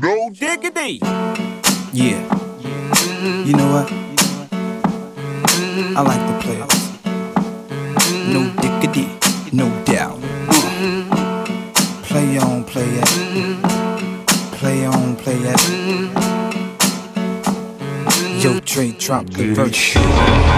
No diggity. Yeah. You know what? I like the players. No diggity, no doubt. Uh. Play on, play it. Play on, play it. Yo, Dre, drop the verse.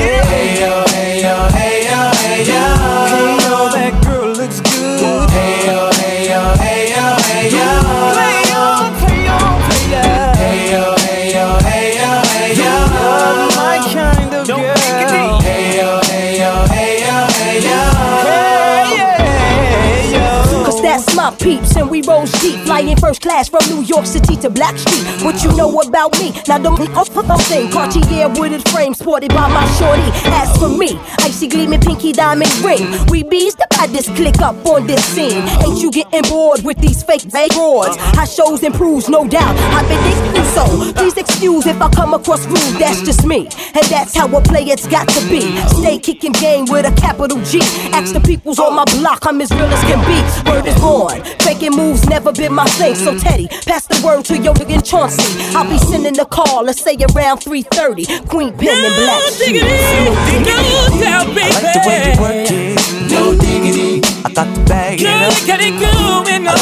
Peeps, and we roll deep, flying first class from New York City to Blackstreet. What you know about me? Now don't be off of thing. Cartier wooded frame sported by my shorty. As for me, icy gleaming pinky diamond ring. We bees the baddest click up on this scene. Ain't you getting bored with these fake fake broads? How shows improves, no doubt. I've been thinking so. Please excuse if I come across rude. That's just me, and that's how a player's got to be. Stay kicking game with a capital G. Ask the peoples on my block, I'm as real as can be. Word is born. Faking moves never been my thing. So Teddy, pass the word to your nigga Chauncey. I'll be sending a call, let's say around 3:30. Queen Pen and Black Shoes. No diggity. I like the way you work it, no diggity. I got to bag it up. I like the way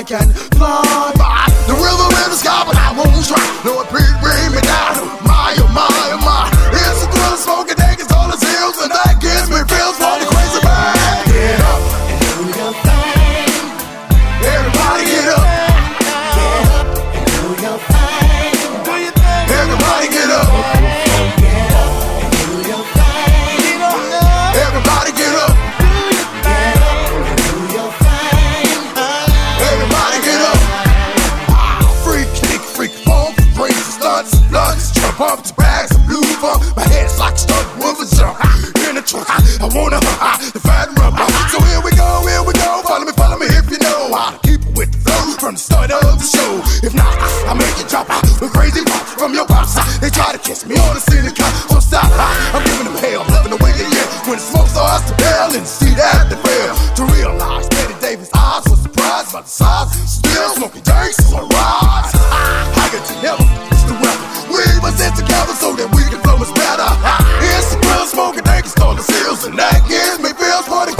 I can fly surprised by the size. Still smoking danks on rise. Higher than ever, it's the weather. We must sit together so that we can flow much better. It's the grill smoking dank, install the seals, and that gives me feels for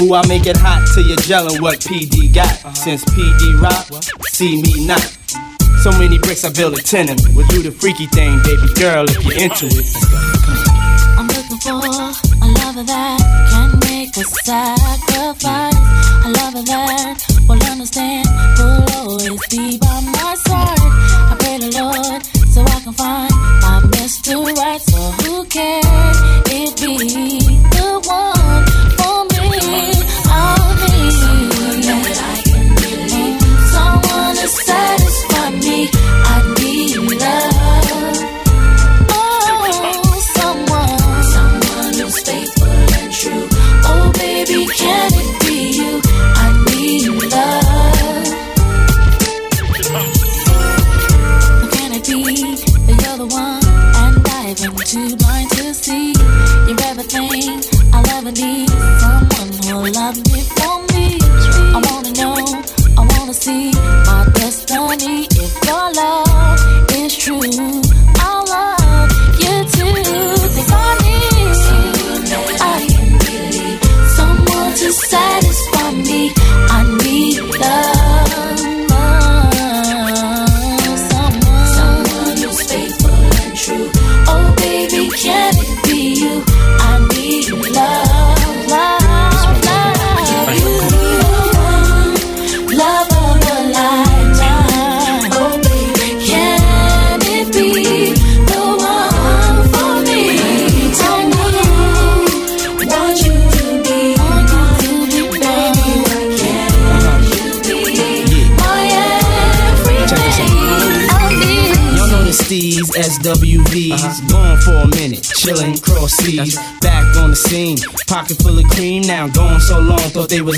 Ooh, I make it hot till you're gelling what PD got. Since PD rock, see me not. So many bricks I build a tenement. We'll do the freaky thing, baby girl, if you're into it. I'm looking for a lover that can make a sacrifice. A lover that will understand, will always be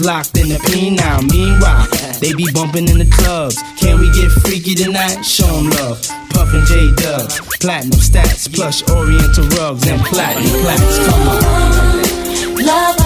locked in the now. Meanwhile, they be bumping in the clubs. Can we get freaky tonight? Show 'em love. Puffin' J Dubs, platinum stats, plush oriental rugs, and platinum plaques. Come on. Love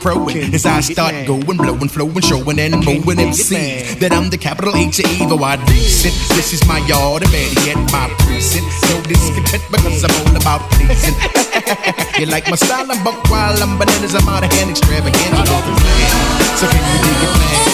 crowing as I start going, blowing, flowing, showing, and mowing MCs that I'm the capital H of evil. I decent. This is my yard, and better yet, my precinct. No discontent because I'm all about pleasing. you like my style? I'm buck wild, I'm bananas, I'm out of hand, extravagant. So can you dig it, man?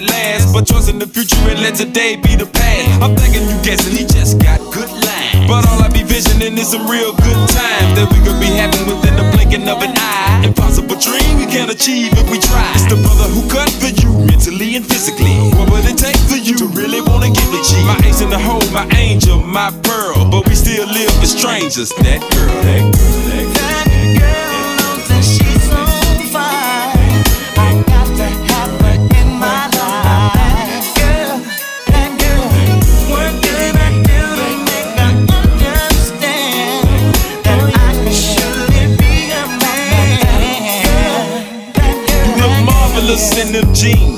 it last, but trust in the future and let today be the past. I'm thinking you guessing he just got good lines. But all I be visioning is some real good times that we could be having within the blinking of an eye. Impossible dream we can achieve if we try. It's the brother who cut for you mentally and physically. What would it take for you to really wanna give it G? My ace in the hole, my angel, my pearl. But we still live as strangers. That girl, that girl, that girl. That girl.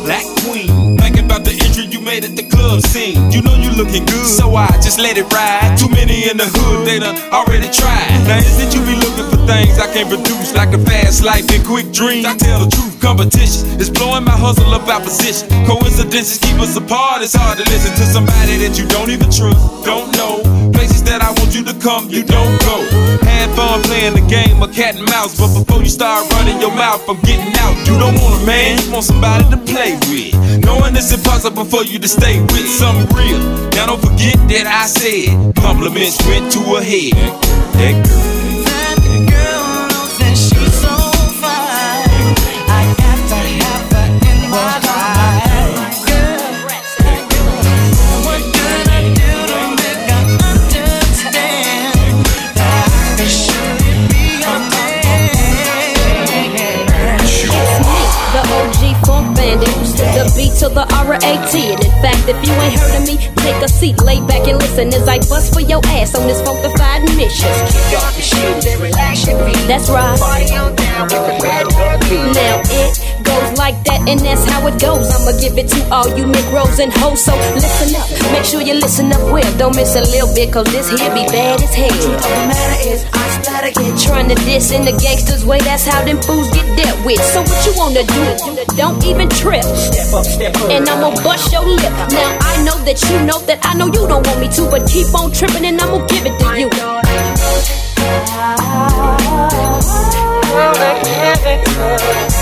Black queen. Thinking about the entry you made at the club scene. You know you looking good, so I just let it ride. Too many in the hood, they done already tried. Now is it you be looking for things I can produce, like a fast life and quick dreams? I tell the truth, competition is blowing my hustle up out position. Coincidences keep us apart, it's hard to listen to somebody that you don't even trust, don't know. Places that I want you to come, you don't go. Had fun playing the game of cat and mouse, but before you start running your mouth, I'm getting out. You don't want a man, you want somebody to play with. Knowing it's impossible for you to stay with something real. Now don't forget that I said compliments went to her head. That girl. The R-A-T. And in fact, if you ain't heard of me, take a seat, lay back and listen as I bust for your ass on this funkified mission. Keep your shoes on, relax your feet. That's right. Now it like that, and that's how it goes. I'ma give it to all you Negroes and hoes. So listen up, make sure you listen up well. Don't miss a little bit, cause this here be bad as hell. All the matter is, I splatter get trying to diss in the gangsters' way. That's how them fools get dealt with. So what you wanna do? Don't even trip. Step up, step up. And I'ma bust your lip. Now I know that you know that I know you don't want me to, but keep on tripping and I'ma give it to you. Brett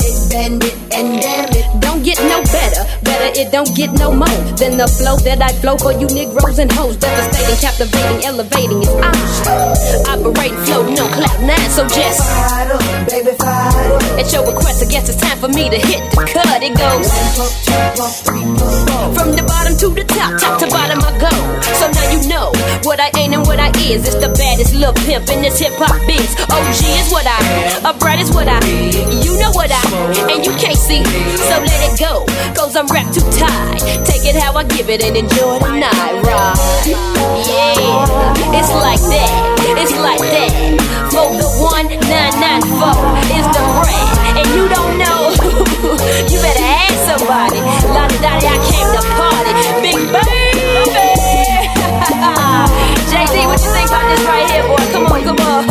it don't get no more than the flow that I flow for you Negroes and hoes. Devastating, captivating, elevating. It's I operate, floating on cloud nine. So just baby, at your request, I guess it's time for me to hit the cut. It goes from the bottom to the top, top to bottom I go. So now you know what I ain't and what I is. It's the baddest little pimp in this hip hop biz. OG is what I, a bright is what I, you know what I, and you can't see. So let it go, cause I'm wrapped too tight. Take it how I give it and enjoy the night ride. Yeah, it's like that, it's like that. For the 1994 is the brand, and you don't know, you better ask somebody. La da da, I came to party, big baby. Jay Z, what you think about this right here, boy? Come on, come on.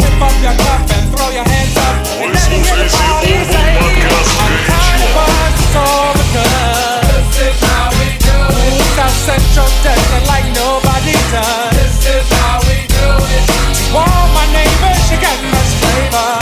up your and throw your hands up. This is how we do it. South Central does it like nobody does. This is how we do it. All my neighbors, you got flavor.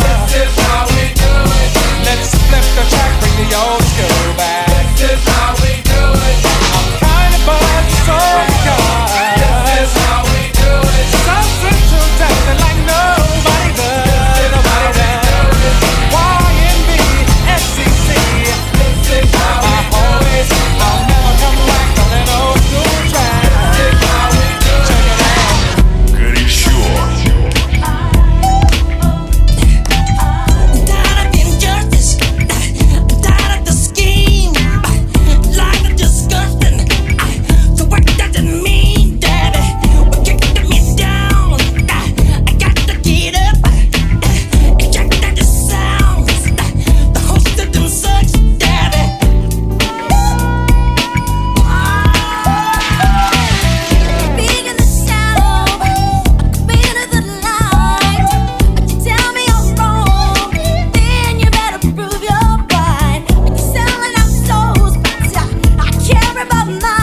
나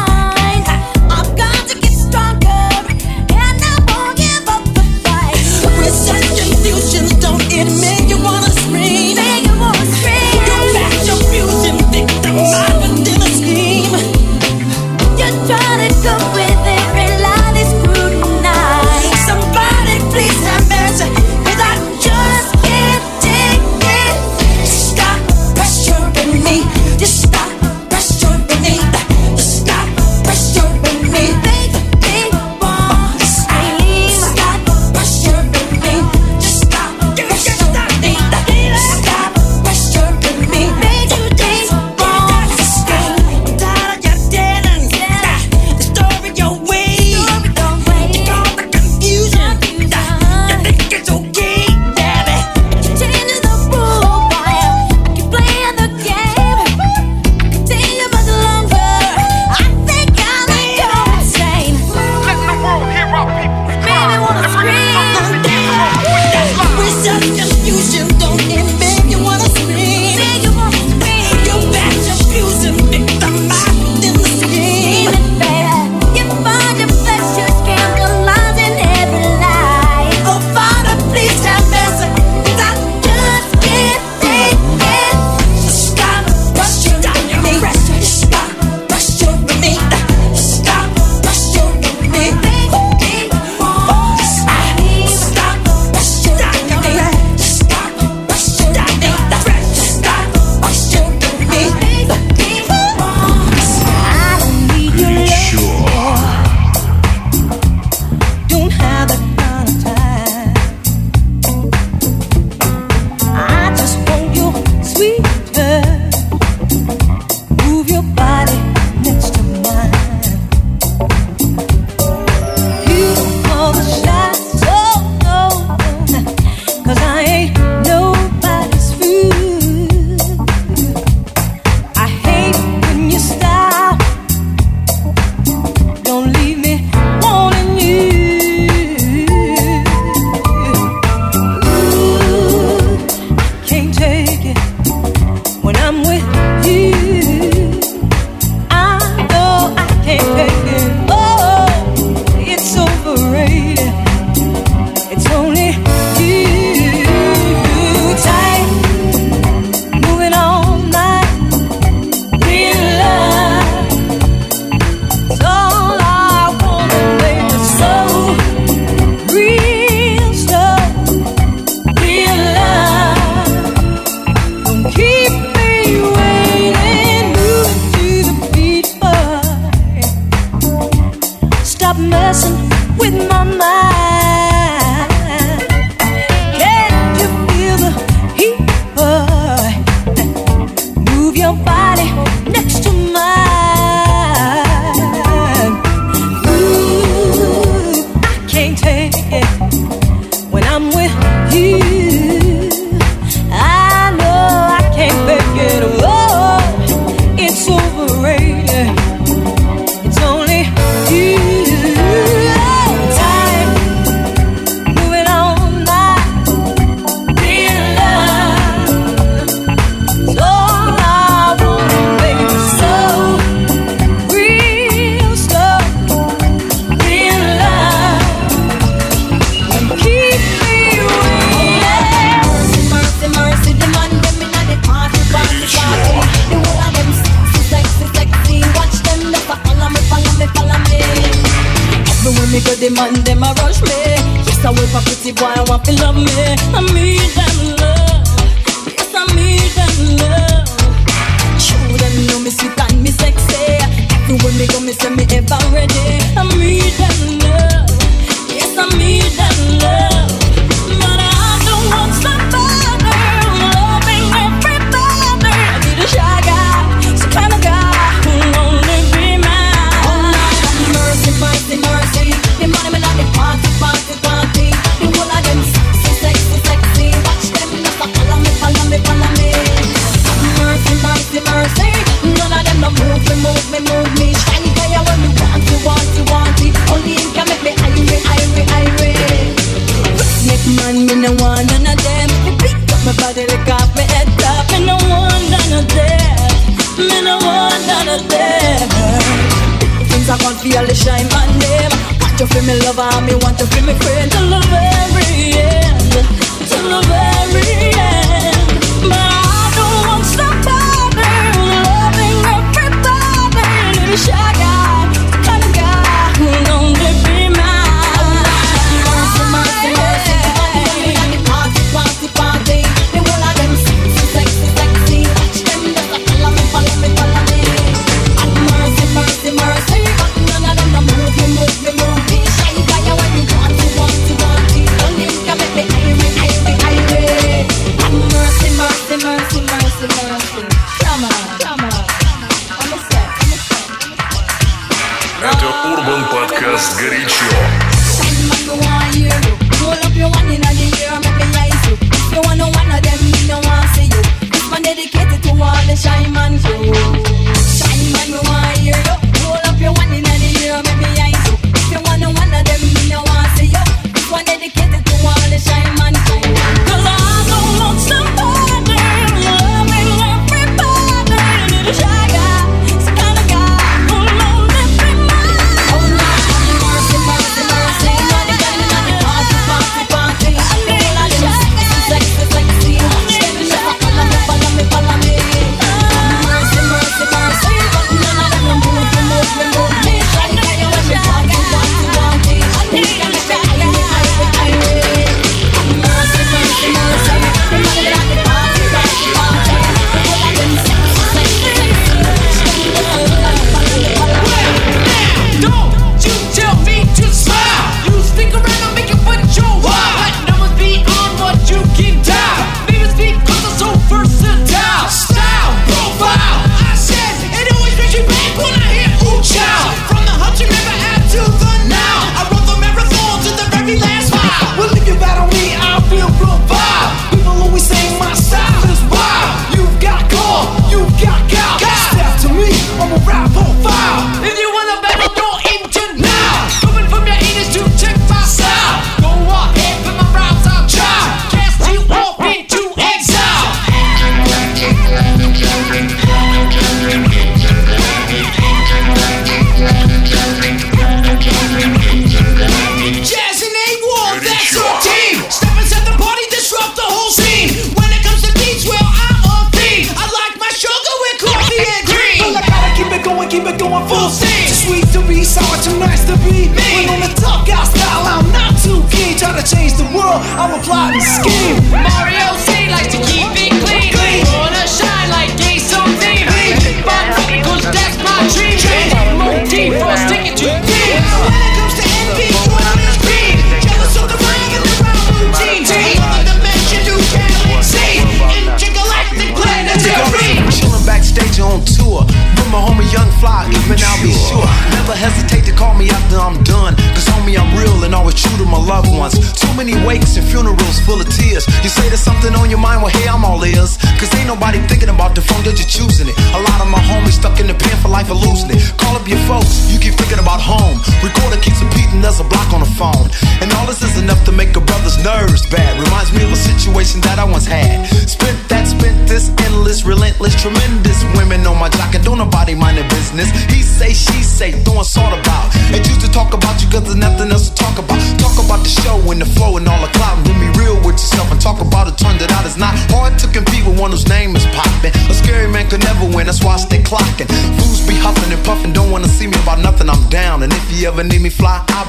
love me. I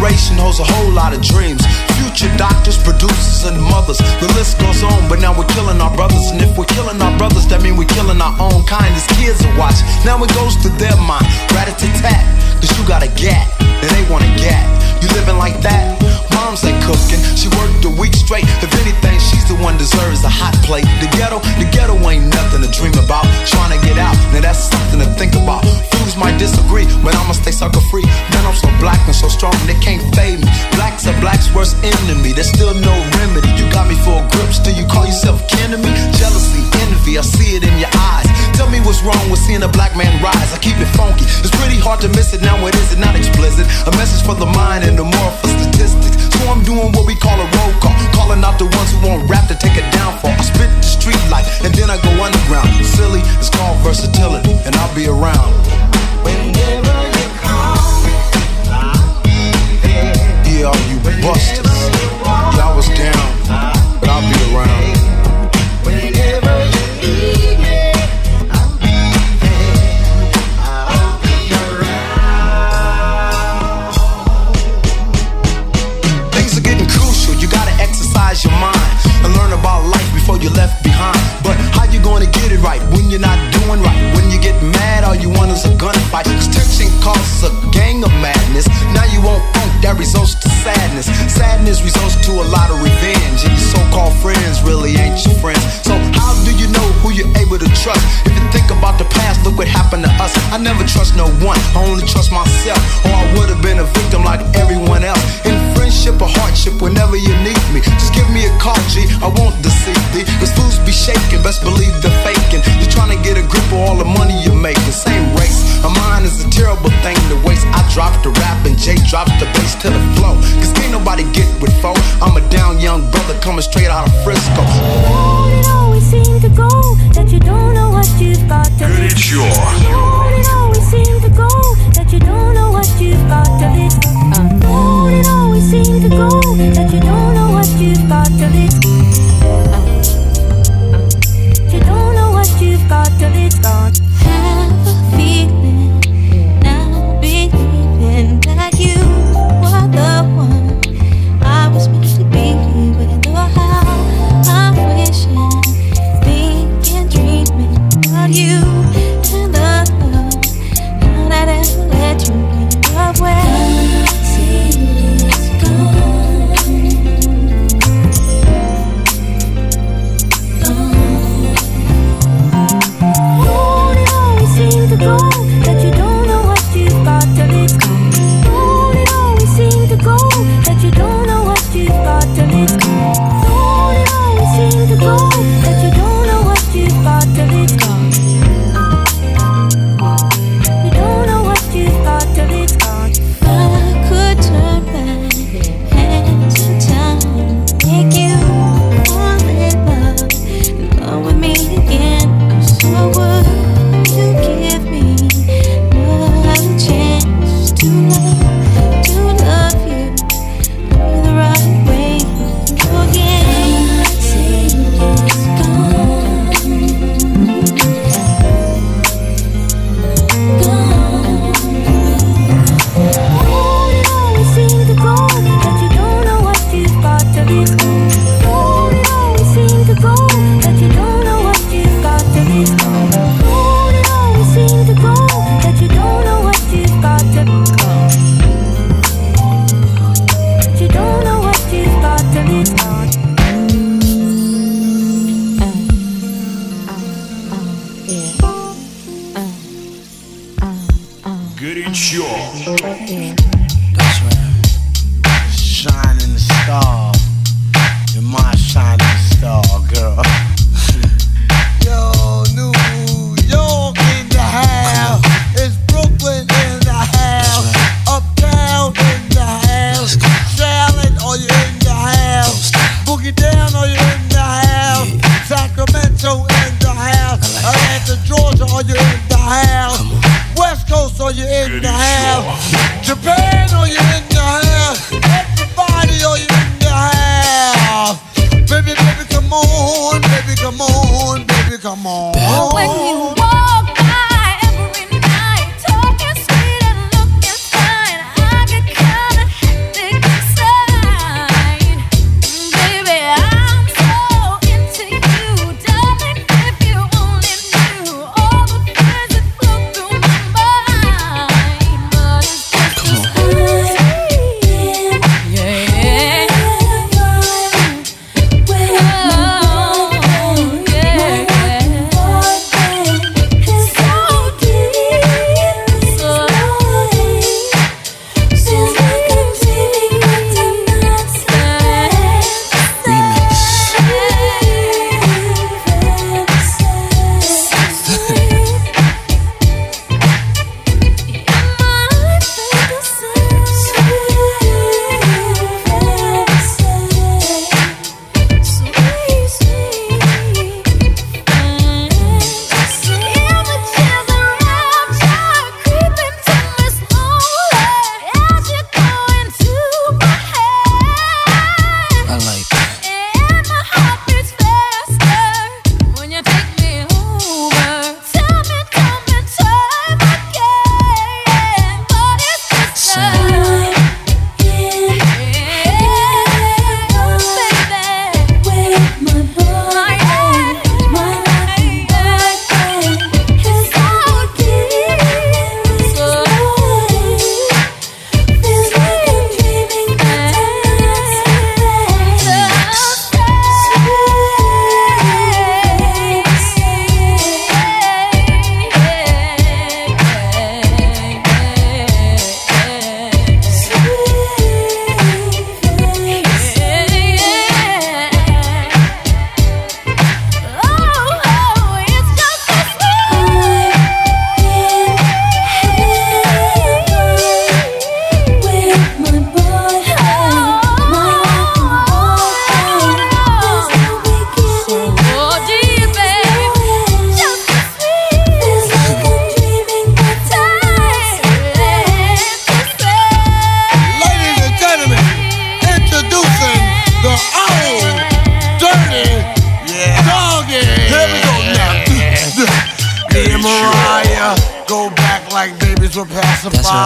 Generation holds a whole lot of dreams. Future doctors, producers, and mothers. The list goes on, but now we're killing our brothers. And if we're killing our brothers, that means we're killing our own kind. As kids are watch. Now it goes to their mind. Rat a tat, cause you got a gat, and they want a gat. You living like that? Mom's ain't cooking. She worked a week straight. If anything, she's the one deserves a hot plate. The ghetto, the ghetto ain't nothing to dream about. Trying to get out, now that's something to think about. Fools might disagree, but I'ma stay sucker free. Man, I'm so black and so strong, they can't fade me. Black's are black's worst enemy. There's still no remedy. You got me for a grip, still you call yourself kin to me? Jealousy, envy, I see it in your eyes. Tell me what's wrong with seeing a black man rise. I keep it funky. It's pretty hard to miss it now. It is it not explicit? A message for the mind and the more for statistics. So I'm doing what we call a roll call, calling out the ones who won't rap to take it down for. I spit the street life and then I go underground. Silly, it's called versatility, and I'll be around. Whenever you call me, yeah, all you busters. I was down, but I'll be around. You a gunfight. Tension causes a gang of madness. Now you won't funk, that results to sadness. Sadness results to a lot of revenge. And your so-called friends really ain't your friends. So how do you know who you're able to trust? If you think about the past, look what happened to us. I never trust no one, I only trust myself. Or I would have been a victim like everyone else. In friendship or hardship, whenever you need me, just give me a call, G. I won't brother coming straight out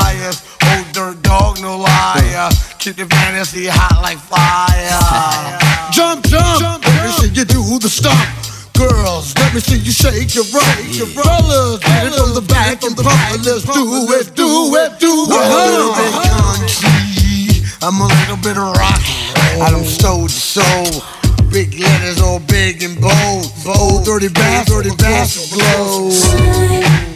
pacifiers. Old dirt dog, no liar. Keep the fantasy hot like fire. jump, jump, jump, let me see you do the stomp. Girls, let me see you shake your rump. Fellas, get it from the back and pump it. Let's do it, do it, do it. I'm a little bit country. I'm a little bit rock. I don't soul to soul. Big letters all big and bold. Bold, dirty bass, dirty bass, glow.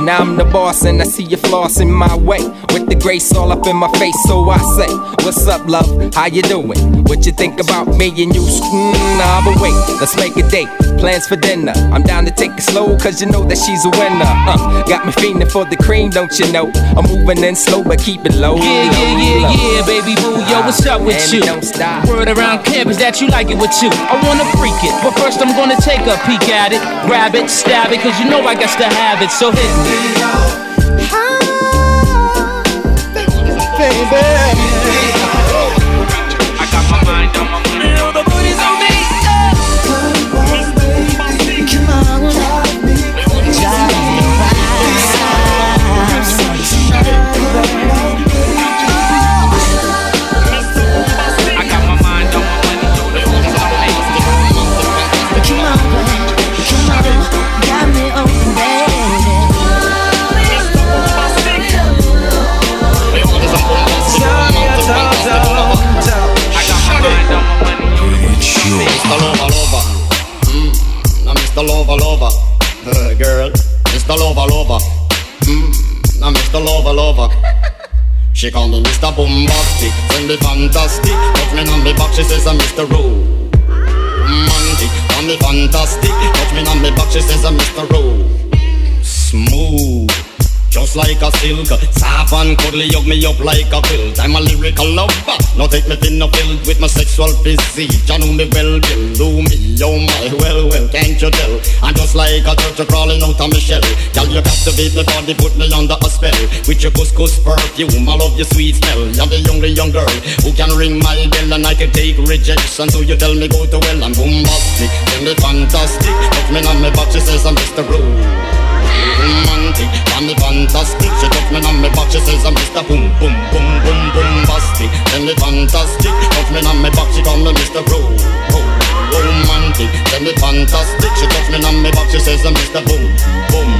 Now I'm the boss and I see you flossing my way the grace all up in my face. So I say, What's up, love? How you doing? What you think about me and you? Mm, nah, but wait, let's make a date. Plans for dinner. I'm down to take it slow, cause you know that she's a winner. Uh, got me feeling for the cream, don't you know? I'm moving in slow, but keep it low. Yeah, yeah, low, yeah, low. yeah, baby boo. Yo, what's up with And you? don't stop. Word around campus that you like it with you. I wanna freak it, but first I'm gonna take a peek at it, grab it, stab it, cause you know I got to have it. So hit me. I got my mind on my Mr. Lover, lover. She call me Mr. Boombastic, send me fantastic. Touch me on me back, she says I'm Mr. Romantic, call me fantastic. Touch me on me back, she says I'm Mr. Smooth. Just like a silk, soft and cuddly, hug me up like a quilt. I'm a lyrical lover, now take me thin filled with my sexual physique. You know me well, Bill, do me, oh my, well, well, can't you tell? I'm just like a turtle crawling out of my shell. Girl, you captivate me body, put me under a spell. With your couscous perfume, I love your sweet smell. You're the only young girl who can ring my bell and I can take rejection. So you tell me go to well, I'm boombastic, tell me fantastic. Touch me on my back, she says I'm Mr. Rose romantic Call me fantastic She touch me on me back She says I'm Mr. Boom Boom Boom Boom Boombastic Tell me fantastic Touch me on me back She call me Mr. Ro Ro Romantic Tell me fantastic She touch me on me back She says I'm Mr. Boom Boom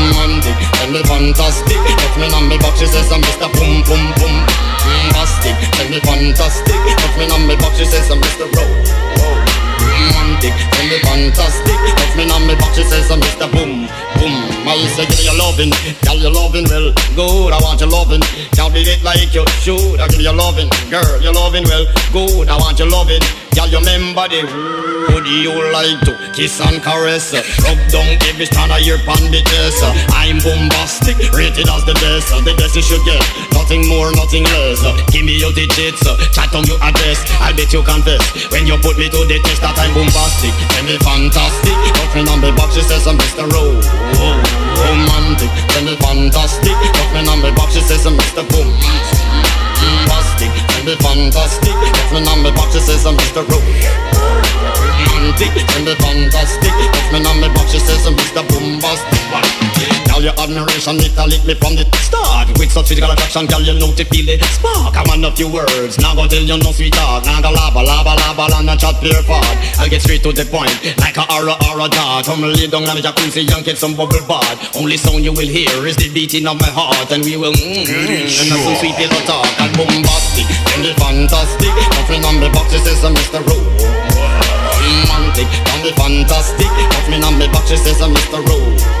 Romantic, and the fantastic Touch me on me back, she says I'm Mr. Boom Boom Boom Boombastic, tell me fantastic Touch me on me back, she says I'm Mr. Ro Romantic, tell me fantastic. Touch me on me back, she says I'm Mr. Boom Boom. I say give you loving, girl you loving well. Good, I want you loving. Can't it like you should I give you loving, girl you loving well. Good, I want you loving. Girl you remember the would you like to kiss and caress. Rub down every strand of your bandages I'm boombastic, rated as the best. The best you should get, nothing more, nothing less. Give me your digits, chat on your address. I bet you confess, when you put me to the test That I'm boombastic, tell me fantastic me on the box, she says I'm Mr. Ro Romantic, tell me fantastic me on the box, she says I'm Mr. Boom Boombastic, tell me fantastic me on the box, she says I'm Mr. Ro romantic Tell me fantastic me on me back, she says I'm Mr. Boombastic Girl, your admiration, it a lit me from the start. With such physical attraction, girl, you know to feel the spark. I want a few words, now go tell you no sweetheart. Now go laba, laba, laba, and a chat pure fart. I'll get straight to the point, like a aura, aura dart. Come lay down on the jacuzzi and get some bubble bath. Only sound you will hear is the beating of my heart. And we will mmm, and that's some sweet little talk. And boombastic, tell me fantastic. Me on me box, she says I'm Mr. Ro romantic, call me fantastic. Touch me on me back, she says I'm Mr. Ro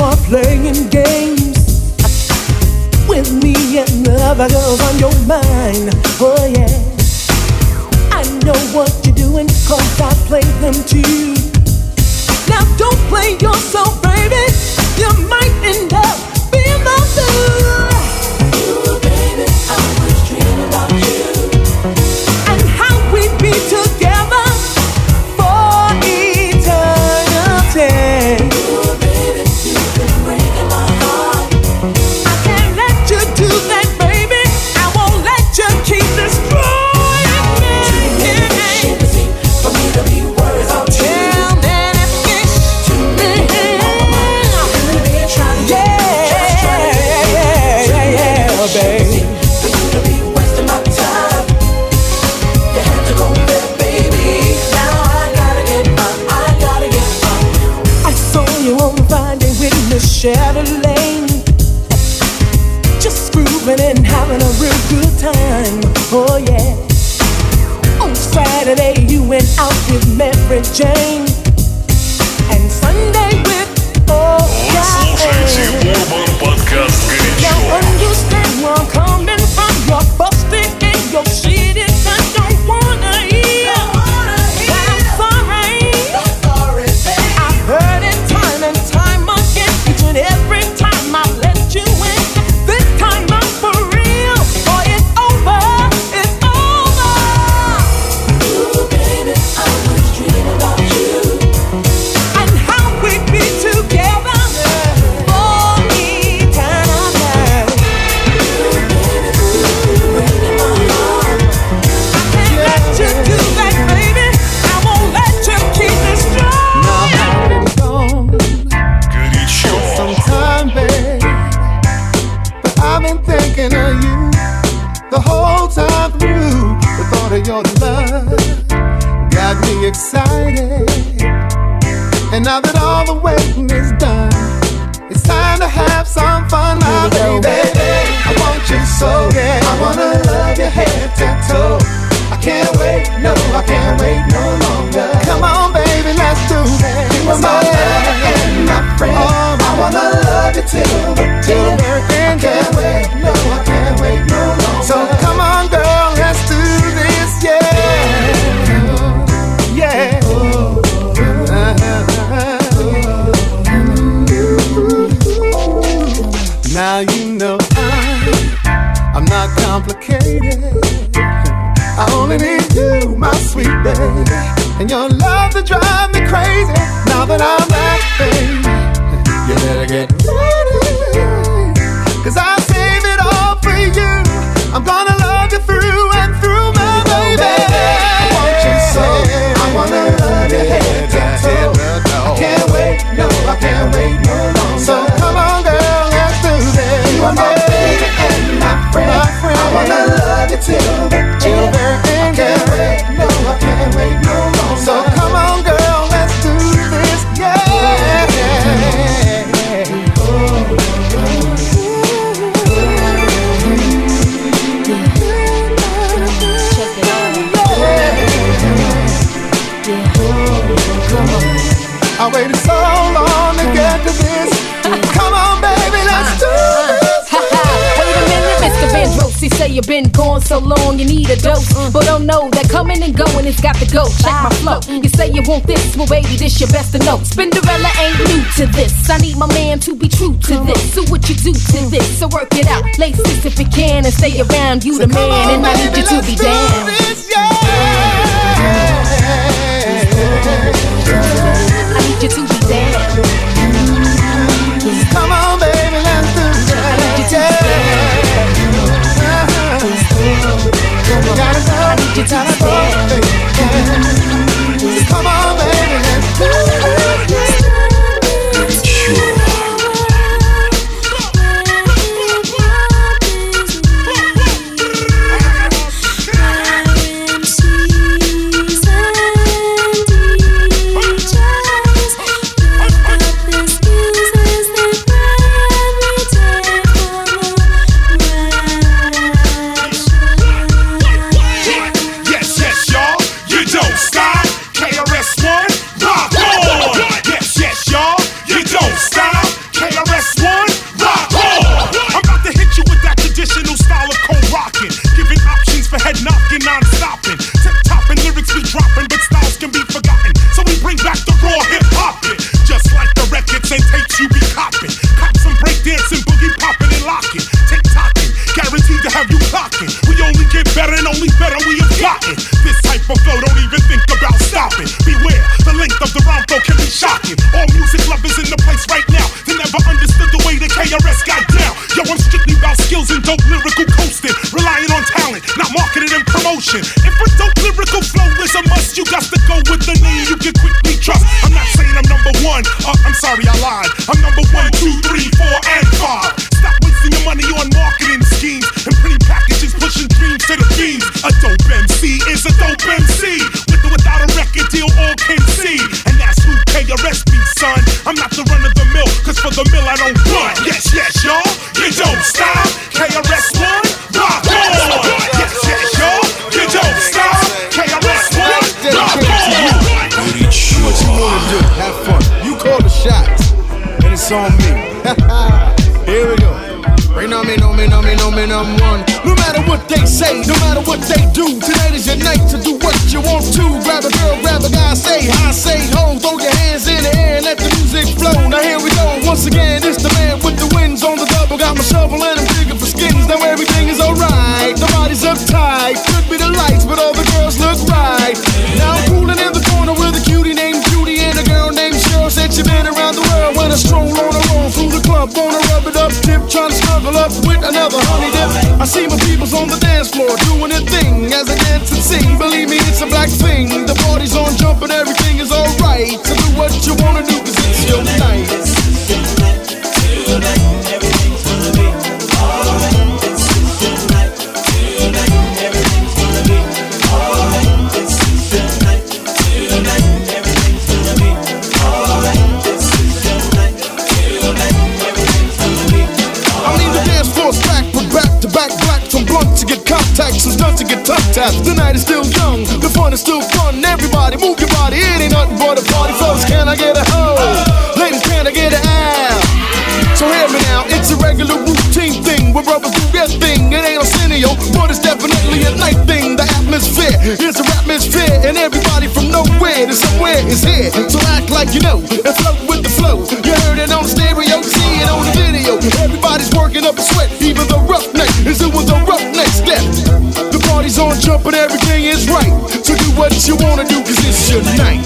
are playing games with me and the other girls on your mind. Oh yeah, I know what you're doing cause I play them too. Now don't play yourself, baby. You might end up being my fool. and your and it's got to go. Check my flow. You say you want this, well, baby, this your best to know. Spinderella ain't new to this. I need my man to be true to this. Do what you do to this, so work it out. Lace this if you can and stay around. You the man, and I need you to be down. You to be down. tight. Could be the lights, but all the girls look right. Now I'm cooling in the corner with a cutie named Judy and a girl named Cheryl. Said she been around the world when I stroll on her own through the club. Wanna rub it up, dip, trying to snuggle up with another honey dip. I see my peoples on the dance floor doing their thing as they dance and sing. Believe me, it's a black thing. The party's on, jumping, everything is alright. So do what you wanna do, cause it's your night. It's your night, your night. up. The night is still young, the fun is still fun. Everybody, move your body. It ain't nothing but a party. Folks, can I get a hoe? Ladies, can I get a ass? So hear me now, it's a regular routine thing. We're brothers through their thing. It ain't a senior, but it's definitely a night thing. The atmosphere is a atmosphere, and everybody from nowhere to somewhere is here. So act like you know and float with the flow. You heard it on the stereo, see it on the video. Everybody's working up a sweat, even the roughneck. night is doing the rough party's on, jumping, everything is right. So do what you wanna do, cause it's your night.